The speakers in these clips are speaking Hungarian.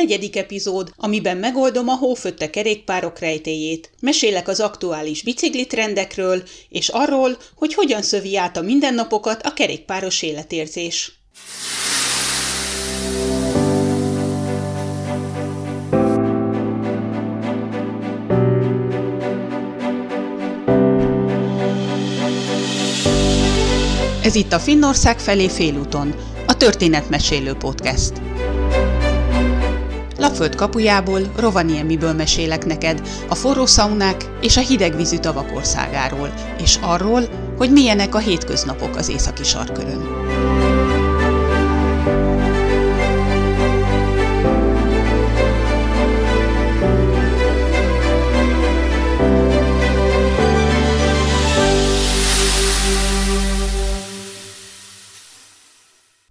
negyedik epizód, amiben megoldom a hófötte kerékpárok rejtéjét. Mesélek az aktuális biciklitrendekről, és arról, hogy hogyan szövi át a mindennapokat a kerékpáros életérzés. Ez itt a Finnország felé félúton, a Történetmesélő Podcast. Lapföld kapujából, Rovaniemiből mesélek neked a forró szaunák és a hidegvízű tavak országáról, és arról, hogy milyenek a hétköznapok az északi sarkörön.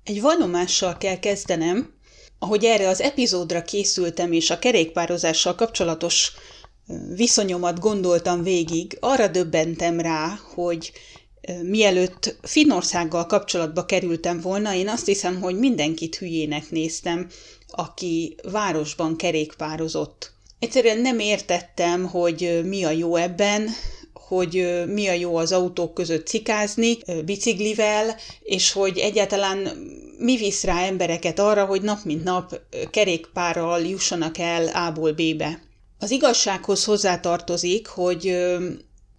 Egy vallomással kell kezdenem, ahogy erre az epizódra készültem, és a kerékpározással kapcsolatos viszonyomat gondoltam végig, arra döbbentem rá, hogy mielőtt Finnországgal kapcsolatba kerültem volna, én azt hiszem, hogy mindenkit hülyének néztem, aki városban kerékpározott. Egyszerűen nem értettem, hogy mi a jó ebben, hogy mi a jó az autók között cikázni, biciklivel, és hogy egyáltalán mi visz rá embereket arra, hogy nap mint nap kerékpárral jussanak el A-ból B-be. Az igazsághoz hozzátartozik, hogy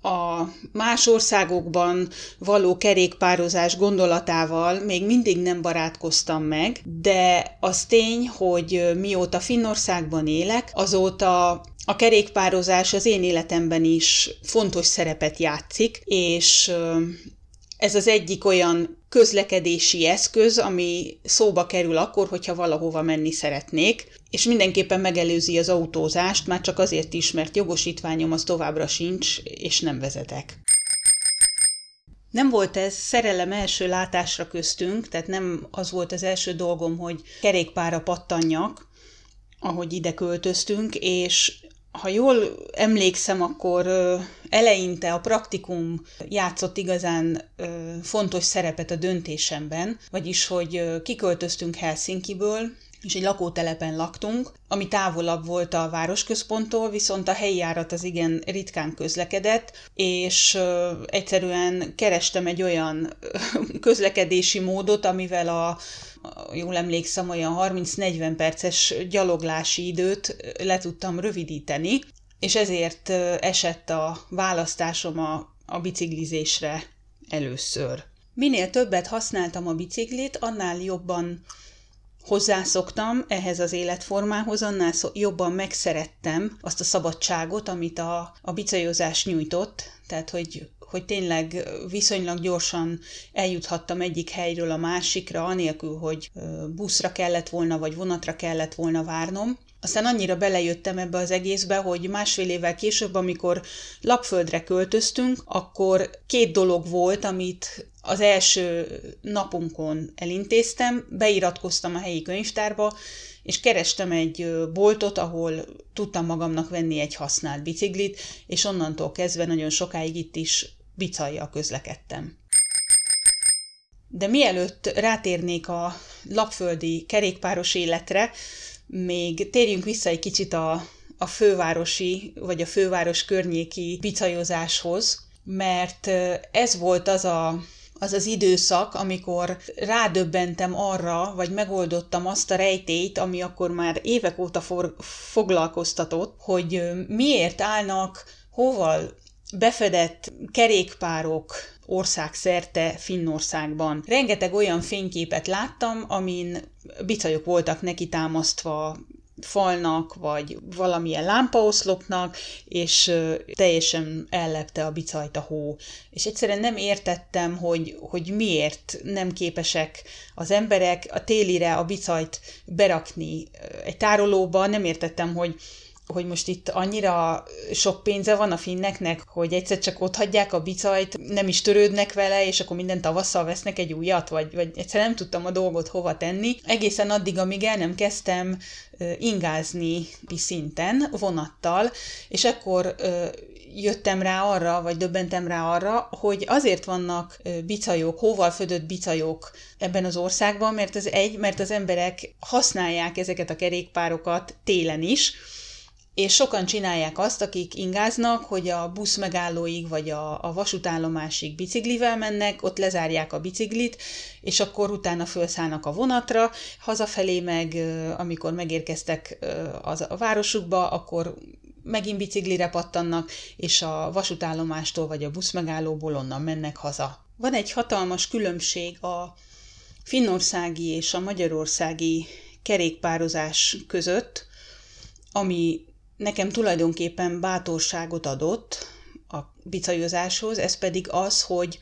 a más országokban való kerékpározás gondolatával még mindig nem barátkoztam meg, de az tény, hogy mióta Finnországban élek, azóta a kerékpározás az én életemben is fontos szerepet játszik, és ez az egyik olyan közlekedési eszköz, ami szóba kerül akkor, hogyha valahova menni szeretnék, és mindenképpen megelőzi az autózást, már csak azért is, mert jogosítványom az továbbra sincs, és nem vezetek. Nem volt ez szerelem első látásra köztünk, tehát nem az volt az első dolgom, hogy kerékpára pattanjak, ahogy ide költöztünk, és ha jól emlékszem, akkor eleinte a praktikum játszott igazán fontos szerepet a döntésemben, vagyis, hogy kiköltöztünk Helsinkiből, és egy lakótelepen laktunk, ami távolabb volt a városközponttól, viszont a helyi járat az igen ritkán közlekedett, és egyszerűen kerestem egy olyan közlekedési módot, amivel a jól emlékszem, olyan 30-40 perces gyaloglási időt le tudtam rövidíteni, és ezért esett a választásom a, a biciklizésre először. Minél többet használtam a biciklit, annál jobban hozzászoktam ehhez az életformához, annál jobban megszerettem azt a szabadságot, amit a, a bicajozás nyújtott, tehát hogy hogy tényleg viszonylag gyorsan eljuthattam egyik helyről a másikra, anélkül, hogy buszra kellett volna, vagy vonatra kellett volna várnom. Aztán annyira belejöttem ebbe az egészbe, hogy másfél évvel később, amikor lapföldre költöztünk, akkor két dolog volt, amit az első napunkon elintéztem, beiratkoztam a helyi könyvtárba, és kerestem egy boltot, ahol tudtam magamnak venni egy használt biciklit, és onnantól kezdve nagyon sokáig itt is bicajjal közlekedtem. De mielőtt rátérnék a lapföldi kerékpáros életre, még térjünk vissza egy kicsit a, a fővárosi, vagy a főváros környéki bicajozáshoz, mert ez volt az a az az időszak, amikor rádöbbentem arra, vagy megoldottam azt a rejtélyt, ami akkor már évek óta for- foglalkoztatott, hogy miért állnak hóval befedett kerékpárok országszerte Finnországban. Rengeteg olyan fényképet láttam, amin bicajok voltak neki támasztva falnak, vagy valamilyen lámpaoszlopnak, és teljesen ellepte a bicajt a hó. És egyszerűen nem értettem, hogy, hogy miért nem képesek az emberek a télire a bicajt berakni egy tárolóba, nem értettem, hogy hogy most itt annyira sok pénze van a finneknek, hogy egyszer csak ott hagyják a bicajt, nem is törődnek vele, és akkor minden tavasszal vesznek egy újat, vagy, vagy egyszer nem tudtam a dolgot hova tenni. Egészen addig, amíg el nem kezdtem ingázni szinten, vonattal, és akkor jöttem rá arra, vagy döbbentem rá arra, hogy azért vannak bicajok, hóval födött bicajok ebben az országban, mert az egy, mert az emberek használják ezeket a kerékpárokat télen is, és sokan csinálják azt, akik ingáznak, hogy a busz megállóig vagy a, a vasútállomásig biciklivel mennek, ott lezárják a biciklit, és akkor utána felszállnak a vonatra, hazafelé meg, amikor megérkeztek az, a városukba, akkor megint biciklire pattannak, és a vasútállomástól vagy a buszmegállóból onnan mennek haza. Van egy hatalmas különbség a finnországi és a magyarországi kerékpározás között, ami nekem tulajdonképpen bátorságot adott a bicajozáshoz, ez pedig az, hogy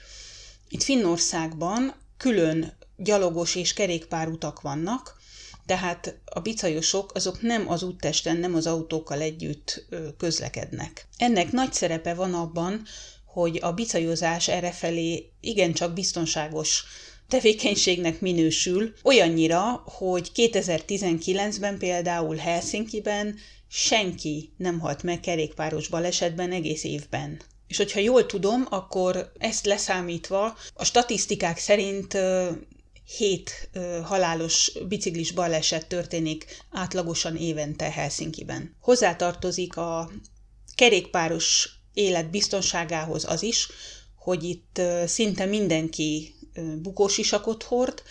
itt Finnországban külön gyalogos és kerékpárutak vannak, tehát a bicajosok azok nem az úttesten, nem az autókkal együtt közlekednek. Ennek nagy szerepe van abban, hogy a bicajozás errefelé igencsak biztonságos tevékenységnek minősül, olyannyira, hogy 2019-ben például Helsinki-ben senki nem halt meg kerékpáros balesetben egész évben. És hogyha jól tudom, akkor ezt leszámítva a statisztikák szerint hét halálos biciklis baleset történik átlagosan évente Helsinki-ben. Hozzátartozik a kerékpáros élet biztonságához az is, hogy itt szinte mindenki bukósisakot hord,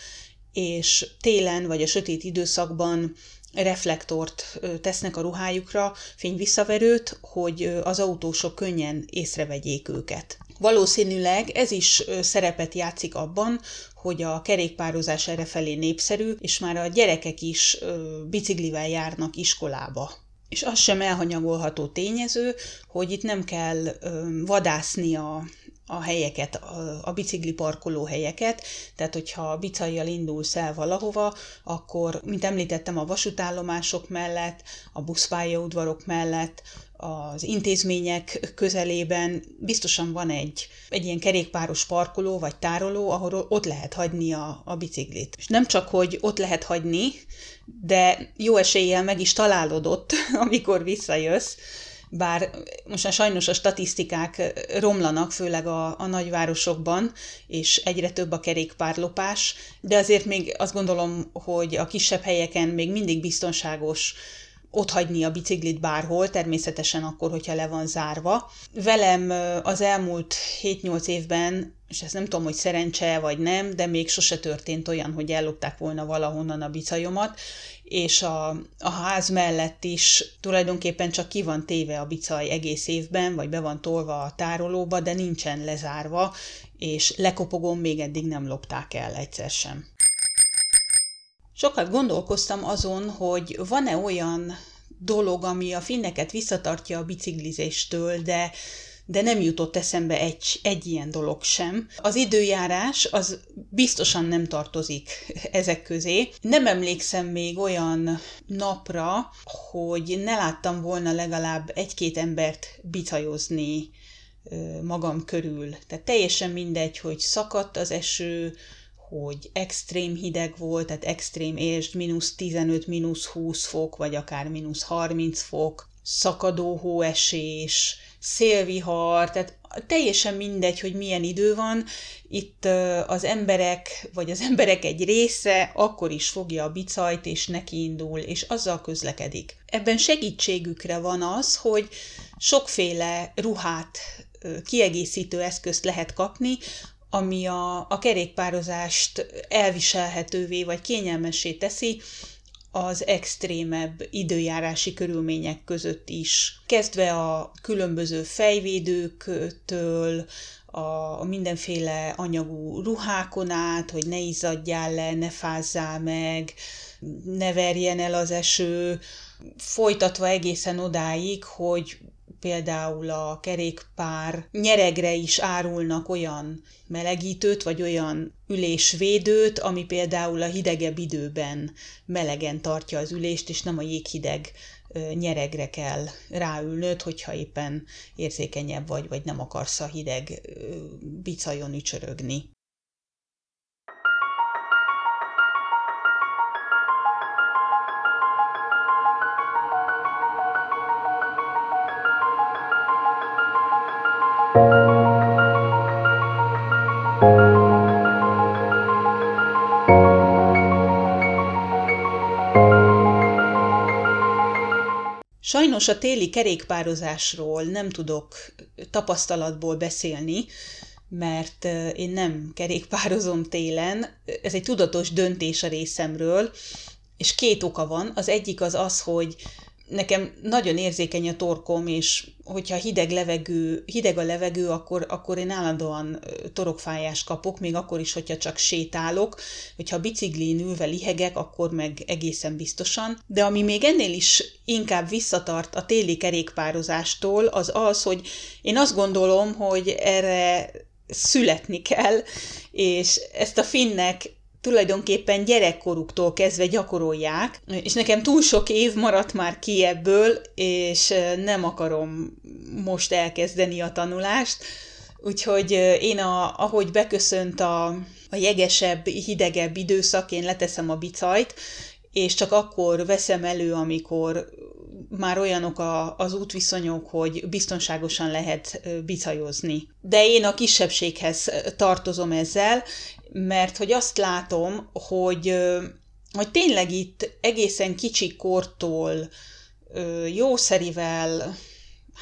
és télen vagy a sötét időszakban reflektort tesznek a ruhájukra, fényvisszaverőt, hogy az autósok könnyen észrevegyék őket. Valószínűleg ez is szerepet játszik abban, hogy a kerékpározás errefelé népszerű, és már a gyerekek is biciklivel járnak iskolába. És az sem elhanyagolható tényező, hogy itt nem kell vadászni a a helyeket, a, bicikli parkoló helyeket, tehát hogyha bicajjal indulsz el valahova, akkor, mint említettem, a vasútállomások mellett, a buszpályaudvarok mellett, az intézmények közelében biztosan van egy, egy ilyen kerékpáros parkoló vagy tároló, ahol ott lehet hagyni a, a biciklit. És nem csak, hogy ott lehet hagyni, de jó eséllyel meg is találod ott, amikor visszajössz, bár most már sajnos a statisztikák romlanak, főleg a, a nagyvárosokban, és egyre több a kerékpárlopás, de azért még azt gondolom, hogy a kisebb helyeken még mindig biztonságos ott hagyni a biciklit bárhol, természetesen akkor, hogyha le van zárva. Velem az elmúlt 7-8 évben, és ezt nem tudom, hogy szerencse vagy nem, de még sose történt olyan, hogy ellopták volna valahonnan a bicajomat, és a, a ház mellett is tulajdonképpen csak ki van téve a bicaj egész évben, vagy be van tolva a tárolóba, de nincsen lezárva, és lekopogom még eddig nem lopták el egyszer sem. Sokat gondolkoztam azon, hogy van-e olyan dolog, ami a finneket visszatartja a biciklizéstől, de de nem jutott eszembe egy, egy ilyen dolog sem. Az időjárás az biztosan nem tartozik ezek közé. Nem emlékszem még olyan napra, hogy ne láttam volna legalább egy-két embert bicajozni magam körül. Tehát teljesen mindegy, hogy szakadt az eső, hogy extrém hideg volt, tehát extrém és mínusz 15, mínusz 20 fok, vagy akár mínusz 30 fok, szakadó hóesés, szélvihar, tehát teljesen mindegy, hogy milyen idő van, itt az emberek, vagy az emberek egy része akkor is fogja a bicajt, és nekiindul, és azzal közlekedik. Ebben segítségükre van az, hogy sokféle ruhát, kiegészítő eszközt lehet kapni, ami a, a kerékpározást elviselhetővé vagy kényelmessé teszi, az extrémebb időjárási körülmények között is. Kezdve a különböző fejvédőktől, a mindenféle anyagú ruhákon át, hogy ne izzadjál le, ne fázzál meg, ne verjen el az eső, folytatva egészen odáig, hogy például a kerékpár nyeregre is árulnak olyan melegítőt, vagy olyan ülésvédőt, ami például a hidegebb időben melegen tartja az ülést, és nem a jéghideg nyeregre kell ráülnöd, hogyha éppen érzékenyebb vagy, vagy nem akarsz a hideg bicajon ücsörögni. Sajnos a téli kerékpározásról nem tudok tapasztalatból beszélni, mert én nem kerékpározom télen. Ez egy tudatos döntés a részemről, és két oka van. Az egyik az az, hogy nekem nagyon érzékeny a torkom, és hogyha hideg, levegő, hideg a levegő, akkor, akkor én állandóan torokfájást kapok, még akkor is, hogyha csak sétálok, hogyha biciklin ülve lihegek, akkor meg egészen biztosan. De ami még ennél is inkább visszatart a téli kerékpározástól, az az, hogy én azt gondolom, hogy erre születni kell, és ezt a finnek tulajdonképpen gyerekkoruktól kezdve gyakorolják, és nekem túl sok év maradt már ki ebből, és nem akarom most elkezdeni a tanulást, úgyhogy én, a, ahogy beköszönt a, a jegesebb, hidegebb időszak, én leteszem a bicajt, és csak akkor veszem elő, amikor már olyanok a, az útviszonyok, hogy biztonságosan lehet bicajozni. De én a kisebbséghez tartozom ezzel, mert hogy azt látom, hogy, hogy tényleg itt egészen kicsi kortól jószerivel,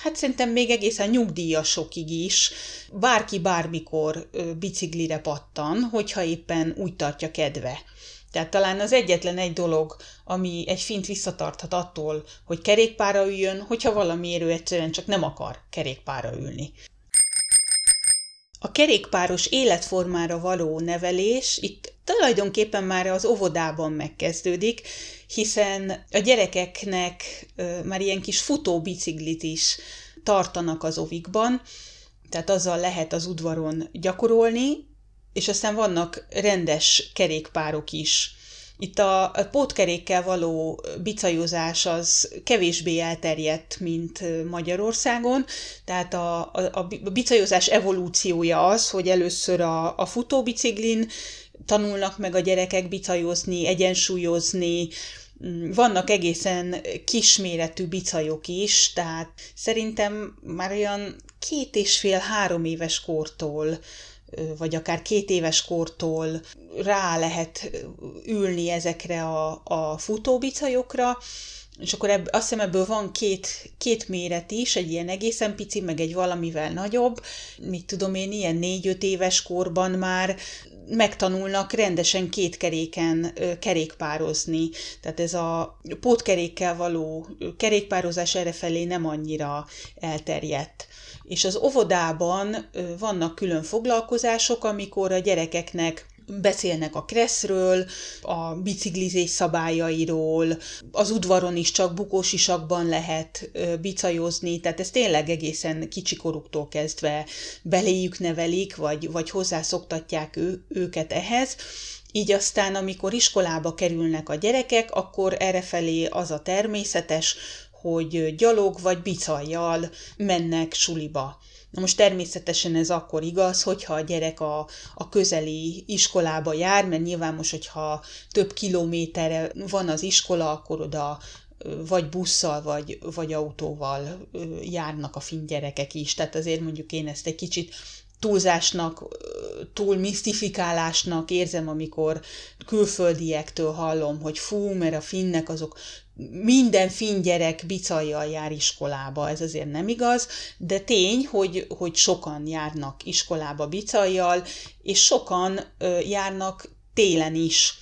hát szerintem még egészen nyugdíjasokig is, bárki bármikor biciklire pattan, hogyha éppen úgy tartja kedve. Tehát talán az egyetlen egy dolog, ami egy fint visszatarthat attól, hogy kerékpára üljön, hogyha valamiért ő egyszerűen csak nem akar kerékpára ülni. A kerékpáros életformára való nevelés itt tulajdonképpen már az óvodában megkezdődik, hiszen a gyerekeknek már ilyen kis futóbiciklit is tartanak az ovikban, tehát azzal lehet az udvaron gyakorolni, és aztán vannak rendes kerékpárok is. Itt a pótkerékkel való bicajozás az kevésbé elterjedt, mint Magyarországon, tehát a, a, a bicajozás evolúciója az, hogy először a, a futóbiciklin tanulnak meg a gyerekek bicajozni, egyensúlyozni, vannak egészen kisméretű bicajok is, tehát szerintem már olyan két és fél-három éves kortól vagy akár két éves kortól rá lehet ülni ezekre a, a futóbicajokra, és akkor ebb, azt hiszem ebből van két, két méret is, egy ilyen egészen pici, meg egy valamivel nagyobb. Mit tudom én, ilyen négy-öt éves korban már megtanulnak rendesen két keréken kerékpározni. Tehát ez a pótkerékkel való kerékpározás errefelé nem annyira elterjedt és az óvodában vannak külön foglalkozások, amikor a gyerekeknek beszélnek a kresszről, a biciklizés szabályairól, az udvaron is csak bukósisakban lehet bicajozni, tehát ez tényleg egészen kicsikoruktól kezdve beléjük nevelik, vagy, vagy hozzászoktatják ő, őket ehhez. Így aztán, amikor iskolába kerülnek a gyerekek, akkor errefelé az a természetes, hogy gyalog vagy bicajjal mennek suliba. Na most természetesen ez akkor igaz, hogyha a gyerek a, a közeli iskolába jár, mert nyilván most, hogyha több kilométerre van az iskola, akkor oda vagy busszal, vagy, vagy autóval járnak a finn gyerekek is. Tehát azért mondjuk én ezt egy kicsit túlzásnak, túl misztifikálásnak érzem, amikor külföldiektől hallom, hogy fú, mert a finnek azok minden finn gyerek bicajjal jár iskolába, ez azért nem igaz, de tény, hogy, hogy sokan járnak iskolába bicajjal, és sokan ö, járnak télen is.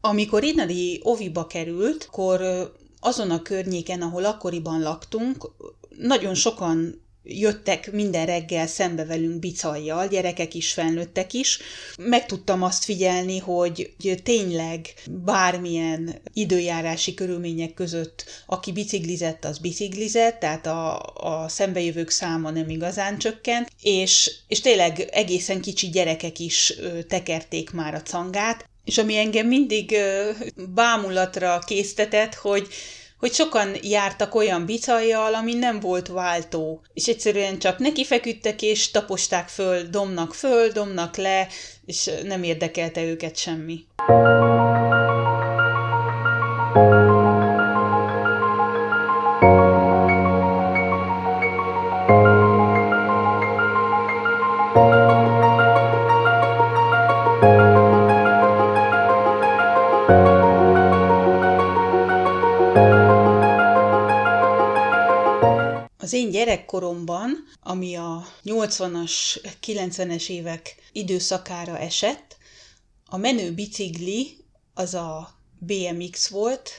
Amikor Inari oviba került, akkor azon a környéken, ahol akkoriban laktunk, nagyon sokan jöttek minden reggel szembe velünk bicajjal, gyerekek is, felnőttek is. Meg tudtam azt figyelni, hogy tényleg bármilyen időjárási körülmények között, aki biciklizett, az biciklizett, tehát a, a szembejövők száma nem igazán csökkent, és, és tényleg egészen kicsi gyerekek is tekerték már a cangát, és ami engem mindig bámulatra késztetett, hogy hogy sokan jártak olyan bicajjal, ami nem volt váltó, és egyszerűen csak neki feküdtek, és taposták föl, domnak föl, domnak le, és nem érdekelte őket semmi. Az én gyerekkoromban, ami a 80-as, 90-es évek időszakára esett, a menő bicikli az a BMX volt,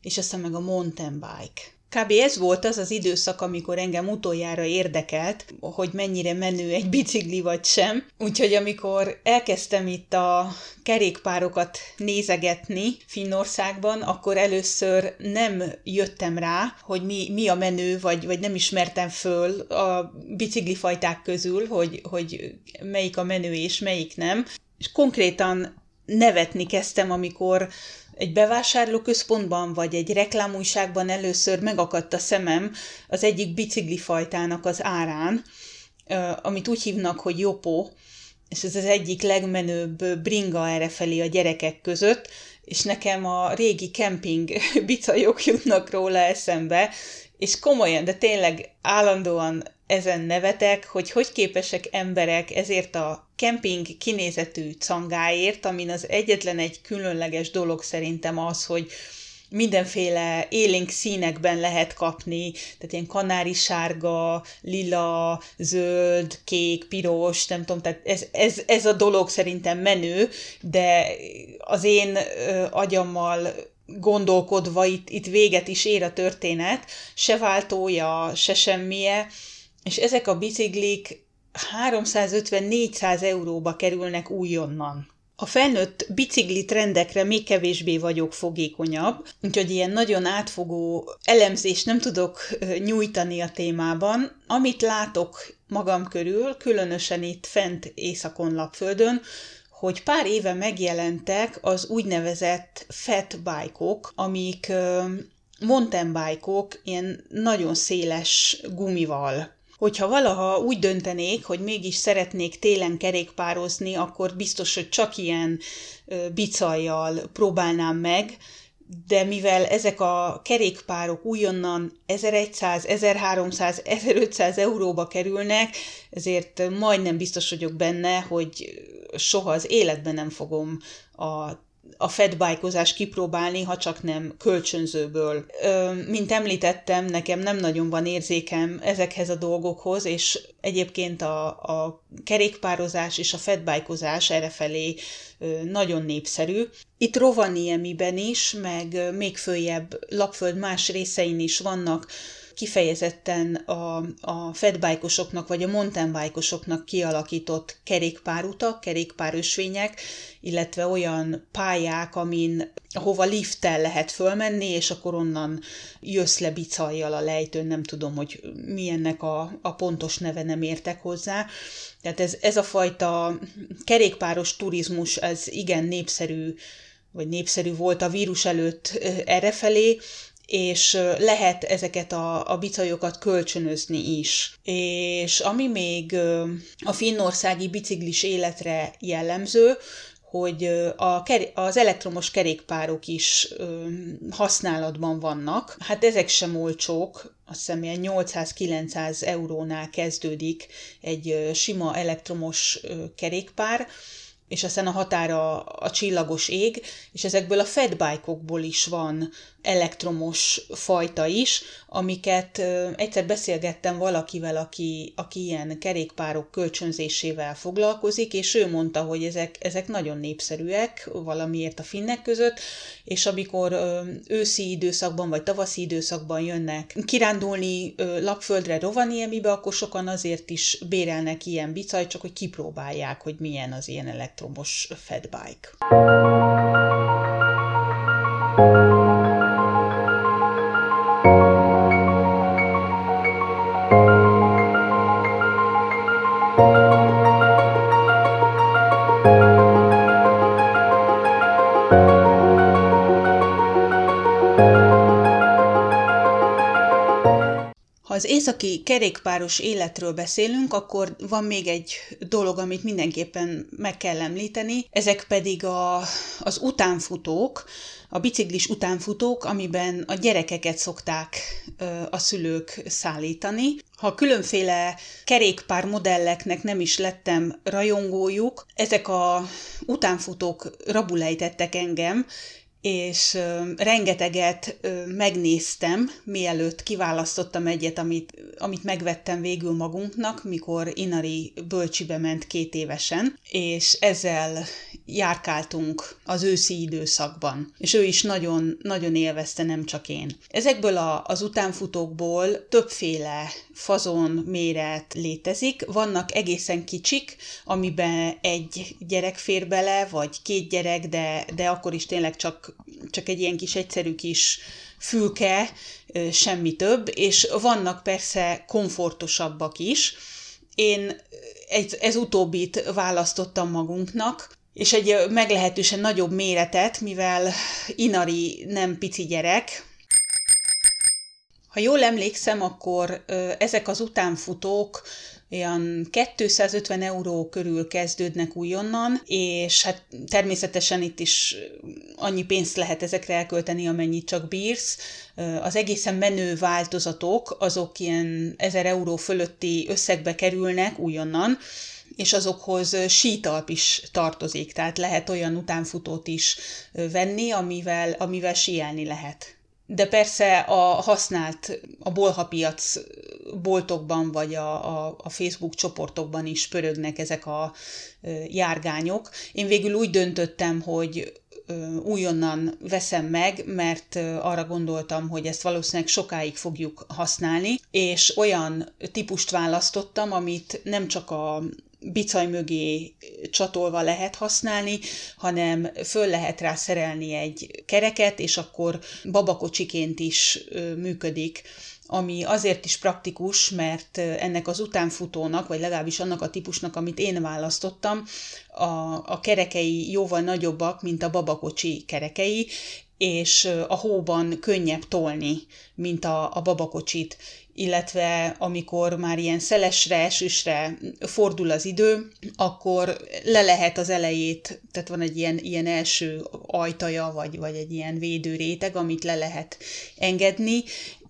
és aztán meg a mountain bike. Kb. ez volt az az időszak, amikor engem utoljára érdekelt, hogy mennyire menő egy bicikli vagy sem. Úgyhogy amikor elkezdtem itt a kerékpárokat nézegetni Finnországban, akkor először nem jöttem rá, hogy mi, mi a menő, vagy, vagy nem ismertem föl a biciklifajták közül, hogy, hogy melyik a menő és melyik nem. És konkrétan nevetni kezdtem, amikor egy bevásárlóközpontban vagy egy reklámújságban először megakadt a szemem az egyik biciklifajtának az árán, amit úgy hívnak, hogy Jopo, és ez az egyik legmenőbb bringa errefelé a gyerekek között, és nekem a régi kemping bicajok jutnak róla eszembe, és komolyan, de tényleg állandóan ezen nevetek, hogy hogy képesek emberek ezért a kemping kinézetű cangáért, amin az egyetlen egy különleges dolog szerintem az, hogy mindenféle élénk színekben lehet kapni, tehát ilyen kanári sárga, lila, zöld, kék, piros, nem tudom, tehát ez, ez, ez a dolog szerintem menő, de az én ö, agyammal gondolkodva itt, itt véget is ér a történet, se váltója, se semmije, és ezek a biciklik 350-400 euróba kerülnek újonnan. A felnőtt bicikli trendekre még kevésbé vagyok fogékonyabb, úgyhogy ilyen nagyon átfogó elemzést nem tudok nyújtani a témában. Amit látok magam körül, különösen itt fent északon lapföldön, hogy pár éve megjelentek az úgynevezett fat bike-ok, amik mountain bike-ok ilyen nagyon széles gumival hogyha valaha úgy döntenék, hogy mégis szeretnék télen kerékpározni, akkor biztos, hogy csak ilyen bicajjal próbálnám meg, de mivel ezek a kerékpárok újonnan 1100, 1300, 1500 euróba kerülnek, ezért majdnem biztos vagyok benne, hogy soha az életben nem fogom a a fedbájkozást kipróbálni, ha csak nem kölcsönzőből. Mint említettem, nekem nem nagyon van érzékem ezekhez a dolgokhoz, és egyébként a, a kerékpározás és a fedbájkozás errefelé nagyon népszerű. Itt Rovaniemiben is, meg még följebb Lapföld más részein is vannak kifejezetten a, a fedbájkosoknak vagy a mountainbájkosoknak kialakított kerékpárutak, kerékpárösvények, illetve olyan pályák, amin, ahova lifttel lehet fölmenni, és akkor onnan jössz le bicajjal a lejtőn, nem tudom, hogy milyennek a, a pontos neve, nem értek hozzá. Tehát ez, ez a fajta kerékpáros turizmus, ez igen népszerű, vagy népszerű volt a vírus előtt errefelé, és lehet ezeket a, a bicajokat kölcsönözni is. És ami még a finnországi biciklis életre jellemző, hogy a, az elektromos kerékpárok is használatban vannak. Hát ezek sem olcsók, azt hiszem ilyen 800-900 eurónál kezdődik egy sima elektromos kerékpár, és aztán a határa a csillagos ég, és ezekből a fedbike is van elektromos fajta is, amiket egyszer beszélgettem valakivel, aki, aki ilyen kerékpárok kölcsönzésével foglalkozik, és ő mondta, hogy ezek, ezek nagyon népszerűek valamiért a finnek között, és amikor őszi időszakban vagy tavaszi időszakban jönnek kirándulni lapföldre Rovaniemibe, akkor sokan azért is bérelnek ilyen bicajt, csak hogy kipróbálják, hogy milyen az ilyen elektromos fedbike. az északi kerékpáros életről beszélünk, akkor van még egy dolog, amit mindenképpen meg kell említeni, ezek pedig a, az utánfutók, a biciklis utánfutók, amiben a gyerekeket szokták a szülők szállítani. Ha különféle kerékpár modelleknek nem is lettem rajongójuk, ezek a utánfutók rabulejtettek engem, és rengeteget megnéztem, mielőtt kiválasztottam egyet, amit, amit megvettem végül magunknak, mikor Inari bölcsibe ment két évesen, és ezzel járkáltunk az őszi időszakban, és ő is nagyon, nagyon élvezte, nem csak én. Ezekből a, az utánfutókból többféle fazon, méret létezik. Vannak egészen kicsik, amiben egy gyerek fér bele, vagy két gyerek, de, de akkor is tényleg csak, csak egy ilyen kis egyszerű kis fülke, semmi több, és vannak persze komfortosabbak is. Én ez, ez utóbbit választottam magunknak, és egy meglehetősen nagyobb méretet, mivel Inari nem pici gyerek, ha jól emlékszem, akkor ezek az utánfutók olyan 250 euró körül kezdődnek újonnan, és hát természetesen itt is annyi pénzt lehet ezekre elkölteni, amennyit csak bírsz. Az egészen menő változatok, azok ilyen 1000 euró fölötti összegbe kerülnek újonnan, és azokhoz sítalp is tartozik, tehát lehet olyan utánfutót is venni, amivel, amivel síelni lehet. De persze a használt, a bolhapiac boltokban vagy a, a, a Facebook csoportokban is pörögnek ezek a járgányok. Én végül úgy döntöttem, hogy újonnan veszem meg, mert arra gondoltam, hogy ezt valószínűleg sokáig fogjuk használni, és olyan típust választottam, amit nem csak a bicaj mögé csatolva lehet használni, hanem föl lehet rá szerelni egy kereket, és akkor babakocsiként is működik ami azért is praktikus, mert ennek az utánfutónak, vagy legalábbis annak a típusnak, amit én választottam, a, a kerekei jóval nagyobbak, mint a babakocsi kerekei, és a hóban könnyebb tolni, mint a, a babakocsit. Illetve amikor már ilyen szelesre, esősre fordul az idő, akkor le lehet az elejét, tehát van egy ilyen, ilyen első ajtaja, vagy, vagy egy ilyen védőréteg, amit le lehet engedni,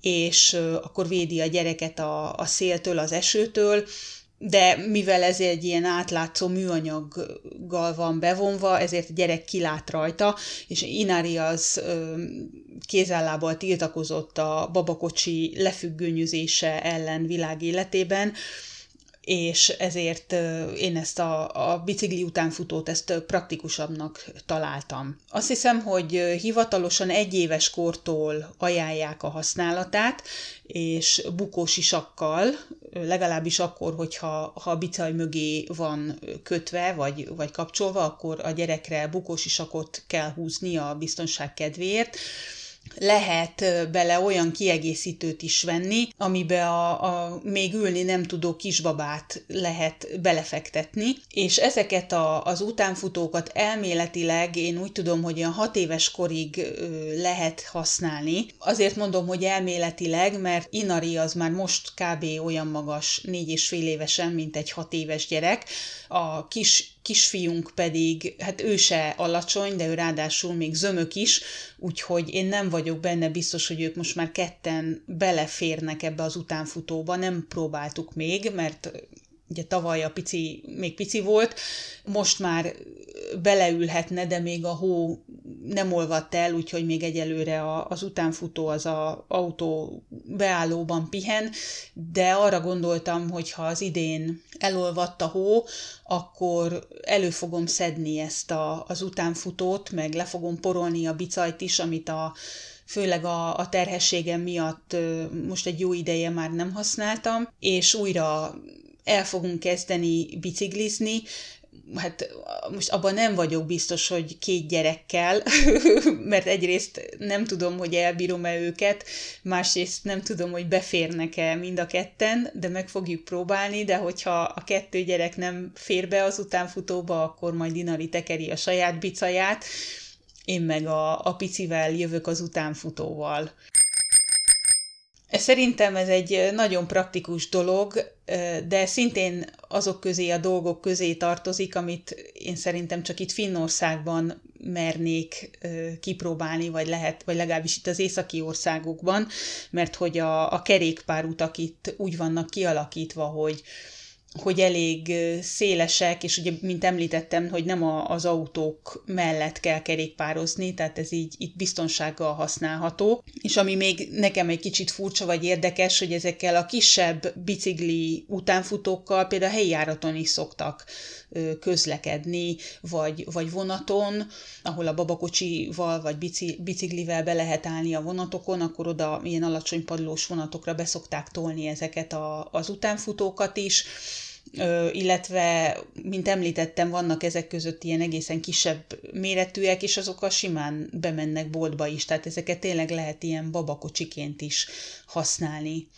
és akkor védi a gyereket a, a széltől, az esőtől, de mivel ez egy ilyen átlátszó műanyaggal van bevonva, ezért a gyerek kilát rajta, és Inari az kézállából tiltakozott a babakocsi lefüggönyüzése ellen világ életében, és ezért én ezt a, a bicikli utánfutót ezt praktikusabbnak találtam. Azt hiszem, hogy hivatalosan egy éves kortól ajánlják a használatát, és bukósisakkal, legalábbis akkor, hogyha ha a bicaj mögé van kötve, vagy, vagy kapcsolva, akkor a gyerekre bukósisakot kell húzni a biztonság kedvéért, lehet bele olyan kiegészítőt is venni, amibe a, a még ülni nem tudó kisbabát lehet belefektetni, és ezeket a, az utánfutókat elméletileg én úgy tudom, hogy olyan hat éves korig lehet használni. Azért mondom, hogy elméletileg, mert Inari az már most kb. olyan magas, négy és fél évesen, mint egy hat éves gyerek. A kis kisfiunk pedig, hát ő se alacsony, de ő ráadásul még zömök is, úgyhogy én nem vagyok benne biztos, hogy ők most már ketten beleférnek ebbe az utánfutóba, nem próbáltuk még, mert ugye tavaly a pici, még pici volt, most már beleülhetne, de még a hó nem olvadt el, úgyhogy még egyelőre az utánfutó az a autó beállóban pihen, de arra gondoltam, hogy ha az idén elolvadt a hó, akkor elő fogom szedni ezt a, az utánfutót, meg le fogom porolni a bicajt is, amit a főleg a, a terhességem miatt most egy jó ideje már nem használtam, és újra el fogunk kezdeni biciklizni, hát most abban nem vagyok biztos, hogy két gyerekkel, mert egyrészt nem tudom, hogy elbírom-e őket, másrészt nem tudom, hogy beférnek-e mind a ketten, de meg fogjuk próbálni, de hogyha a kettő gyerek nem fér be az utánfutóba, akkor majd Dinari tekeri a saját bicaját, én meg a, a picivel jövök az utánfutóval. Szerintem ez egy nagyon praktikus dolog, de szintén azok közé a dolgok közé tartozik, amit én szerintem csak itt Finnországban mernék kipróbálni, vagy lehet, vagy legalábbis itt az északi országokban, mert hogy a, a kerékpárutak itt úgy vannak kialakítva, hogy hogy elég szélesek, és ugye, mint említettem, hogy nem a, az autók mellett kell kerékpározni, tehát ez így itt biztonsággal használható. És ami még nekem egy kicsit furcsa vagy érdekes, hogy ezekkel a kisebb bicikli utánfutókkal például a helyi járaton is szoktak közlekedni, vagy, vagy vonaton, ahol a babakocsival vagy biciklivel be lehet állni a vonatokon, akkor oda ilyen alacsony padlós vonatokra beszokták tolni ezeket a, az utánfutókat is, illetve, mint említettem, vannak ezek között ilyen egészen kisebb méretűek, és azok a simán bemennek boltba is, tehát ezeket tényleg lehet ilyen babakocsiként is használni.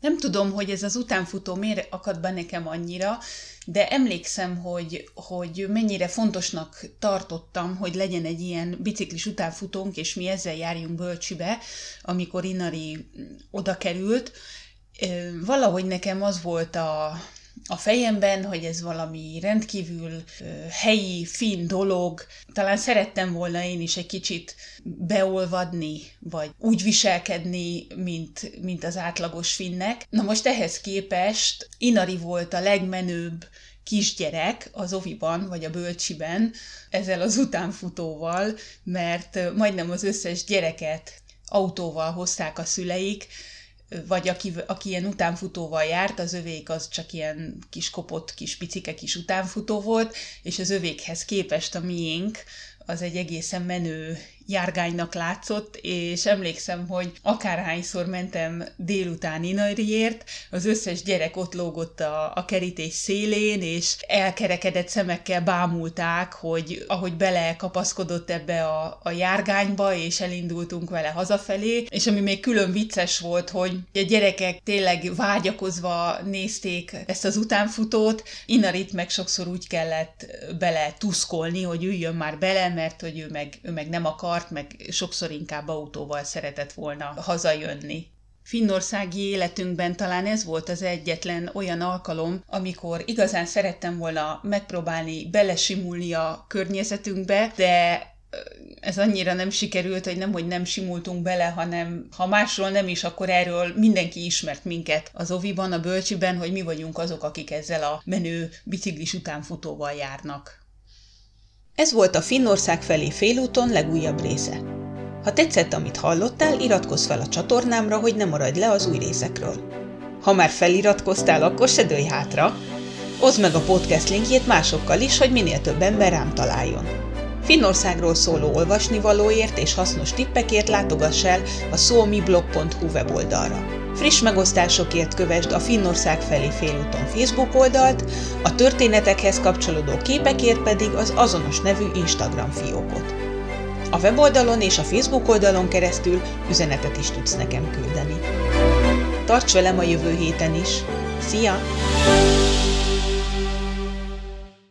Nem tudom, hogy ez az utánfutó miért akad be nekem annyira, de emlékszem, hogy, hogy mennyire fontosnak tartottam, hogy legyen egy ilyen biciklis utánfutónk, és mi ezzel járjunk Bölcsibe, amikor Inari oda került. Valahogy nekem az volt a, a fejemben, hogy ez valami rendkívül helyi, fin dolog. Talán szerettem volna én is egy kicsit beolvadni, vagy úgy viselkedni, mint, mint az átlagos finnek. Na most ehhez képest Inari volt a legmenőbb kisgyerek az oviban, vagy a bölcsiben ezzel az utánfutóval, mert majdnem az összes gyereket autóval hozták a szüleik, vagy aki, aki ilyen utánfutóval járt, az övék az csak ilyen kis kopott, kis picike kis utánfutó volt, és az övékhez képest a miénk az egy egészen menő járgánynak látszott, és emlékszem, hogy akárhányszor mentem délután Inariért, az összes gyerek ott lógott a, a kerítés szélén, és elkerekedett szemekkel bámulták, hogy ahogy belekapaszkodott ebbe a, a járgányba, és elindultunk vele hazafelé, és ami még külön vicces volt, hogy a gyerekek tényleg vágyakozva nézték ezt az utánfutót, Inarit meg sokszor úgy kellett bele tuszkolni, hogy üljön már bele, mert hogy ő meg, ő meg nem akar akart, meg sokszor inkább autóval szeretett volna hazajönni. Finnországi életünkben talán ez volt az egyetlen olyan alkalom, amikor igazán szerettem volna megpróbálni belesimulni a környezetünkbe, de ez annyira nem sikerült, hogy nem, hogy nem simultunk bele, hanem ha másról nem is, akkor erről mindenki ismert minket az oviban, a bölcsiben, hogy mi vagyunk azok, akik ezzel a menő biciklis utánfutóval járnak. Ez volt a Finnország felé félúton legújabb része. Ha tetszett, amit hallottál, iratkozz fel a csatornámra, hogy ne maradj le az új részekről. Ha már feliratkoztál, akkor se dőj hátra! Oszd meg a podcast linkjét másokkal is, hogy minél több ember rám találjon. Finnországról szóló olvasnivalóért és hasznos tippekért látogass el a szómiblog.hu weboldalra. Friss megosztásokért kövesd a Finnország felé félúton Facebook oldalt, a történetekhez kapcsolódó képekért pedig az azonos nevű Instagram fiókot. A weboldalon és a Facebook oldalon keresztül üzenetet is tudsz nekem küldeni. Tarts velem a jövő héten is! Szia!